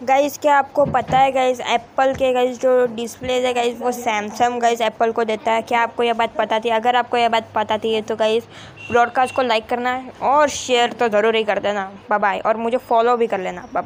Guys क्या आपको पता है गाइस एप्पल के गाइस जो डिस्प्ले है गाइस वो सैमसंग गाइस एप्पल को देता है। क्या आपको यह बात पता थी? अगर आपको यह बात पता थी तो गाइस ब्रॉडकास्ट को लाइक करना है और शेयर तो ज़रूर ही कर देना। बाय और मुझे फॉलो भी कर लेना। बाय